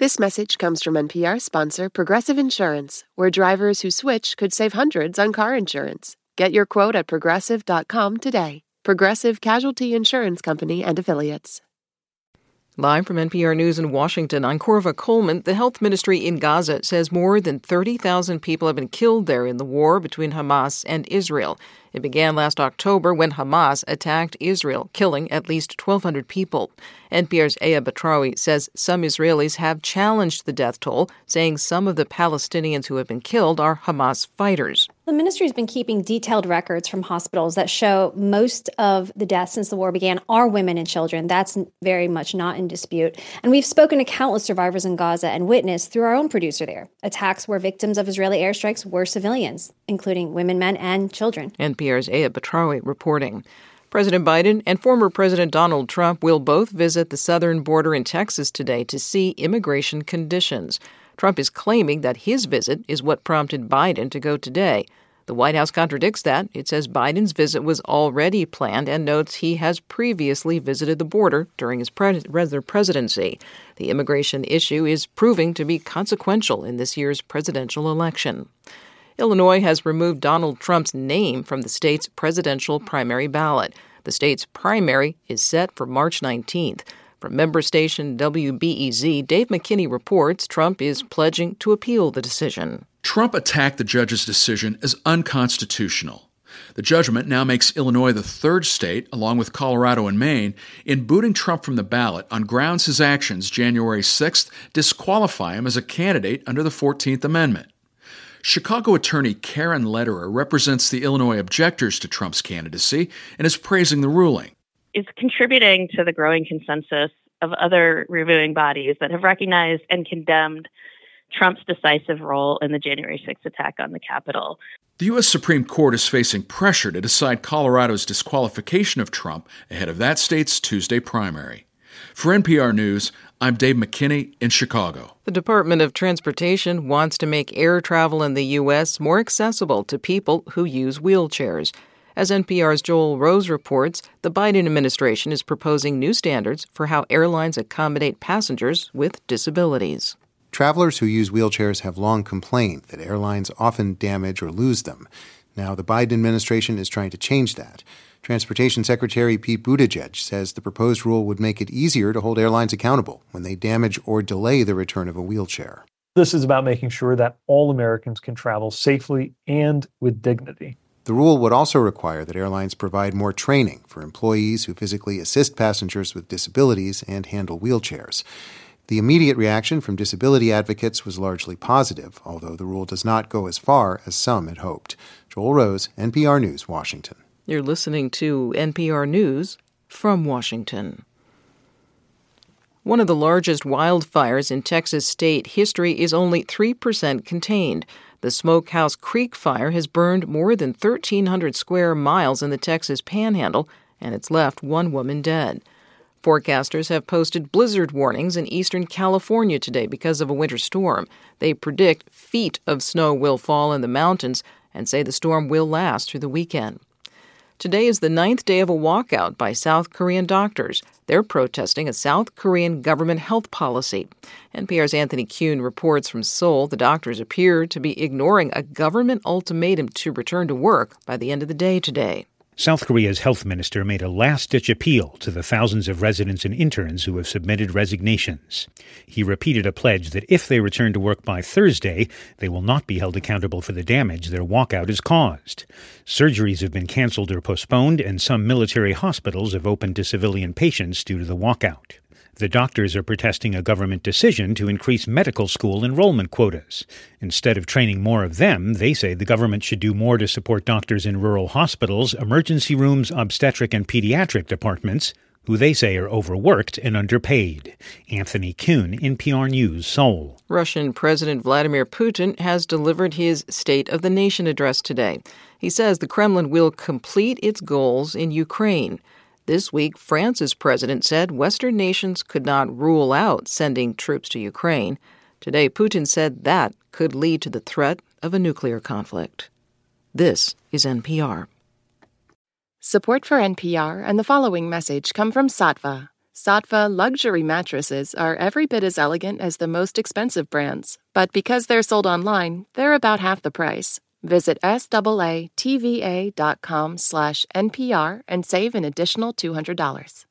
This message comes from NPR sponsor Progressive Insurance, where drivers who switch could save hundreds on car insurance. Get your quote at progressive.com today. Progressive Casualty Insurance Company and Affiliates. Live from NPR News in Washington, I'm Korva Coleman. The health ministry in Gaza says more than 30,000 people have been killed there in the war between Hamas and Israel. It began last October when Hamas attacked Israel, killing at least 1,200 people. NPR's Aya Batrawi says some Israelis have challenged the death toll, saying some of the Palestinians who have been killed are Hamas fighters. The ministry has been keeping detailed records from hospitals that show most of the deaths since the war began are women and children. That's very much not in dispute. And we've spoken to countless survivors in Gaza and witnessed through our own producer there attacks where victims of Israeli airstrikes were civilians, including women, men, and children. NPR's Aya Batrawi reporting. President Biden and former President Donald Trump will both visit the southern border in Texas today to see immigration conditions. Trump is claiming that his visit is what prompted Biden to go today. The White House contradicts that. It says Biden's visit was already planned and notes he has previously visited the border during his pre- presidency. The immigration issue is proving to be consequential in this year's presidential election. Illinois has removed Donald Trump's name from the state's presidential primary ballot. The state's primary is set for March 19th. From member station WBEZ, Dave McKinney reports Trump is pledging to appeal the decision. Trump attacked the judge's decision as unconstitutional. The judgment now makes Illinois the third state, along with Colorado and Maine, in booting Trump from the ballot on grounds his actions January 6th disqualify him as a candidate under the 14th Amendment. Chicago attorney Karen Lederer represents the Illinois objectors to Trump's candidacy and is praising the ruling. It's contributing to the growing consensus of other reviewing bodies that have recognized and condemned Trump's decisive role in the January 6th attack on the Capitol. The U.S. Supreme Court is facing pressure to decide Colorado's disqualification of Trump ahead of that state's Tuesday primary. For NPR News, I'm Dave McKinney in Chicago. The Department of Transportation wants to make air travel in the U.S. more accessible to people who use wheelchairs. As NPR's Joel Rose reports, the Biden administration is proposing new standards for how airlines accommodate passengers with disabilities. Travelers who use wheelchairs have long complained that airlines often damage or lose them. Now, the Biden administration is trying to change that. Transportation Secretary Pete Buttigieg says the proposed rule would make it easier to hold airlines accountable when they damage or delay the return of a wheelchair. This is about making sure that all Americans can travel safely and with dignity. The rule would also require that airlines provide more training for employees who physically assist passengers with disabilities and handle wheelchairs. The immediate reaction from disability advocates was largely positive, although the rule does not go as far as some had hoped. Joel Rose, NPR News, Washington. You're listening to NPR News from Washington. One of the largest wildfires in Texas state history is only 3% contained. The Smokehouse Creek fire has burned more than 1,300 square miles in the Texas panhandle, and it's left one woman dead. Forecasters have posted blizzard warnings in eastern California today because of a winter storm. They predict feet of snow will fall in the mountains and say the storm will last through the weekend. Today is the ninth day of a walkout by South Korean doctors. They're protesting a South Korean government health policy. NPR's Anthony Kuhn reports from Seoul the doctors appear to be ignoring a government ultimatum to return to work by the end of the day today. South Korea's health minister made a last ditch appeal to the thousands of residents and interns who have submitted resignations. He repeated a pledge that if they return to work by Thursday, they will not be held accountable for the damage their walkout has caused. Surgeries have been canceled or postponed, and some military hospitals have opened to civilian patients due to the walkout. The doctors are protesting a government decision to increase medical school enrollment quotas. Instead of training more of them, they say the government should do more to support doctors in rural hospitals, emergency rooms, obstetric and pediatric departments, who they say are overworked and underpaid. Anthony Kuhn, NPR News, Seoul. Russian President Vladimir Putin has delivered his State of the Nation address today. He says the Kremlin will complete its goals in Ukraine. This week, France's president said Western nations could not rule out sending troops to Ukraine. Today, Putin said that could lead to the threat of a nuclear conflict. This is NPR. Support for NPR and the following message come from Saatva Saatva luxury mattresses are every bit as elegant as the most expensive brands, but because they're sold online, they're about half the price. Visit SAATVA.com slash NPR and save an additional $200.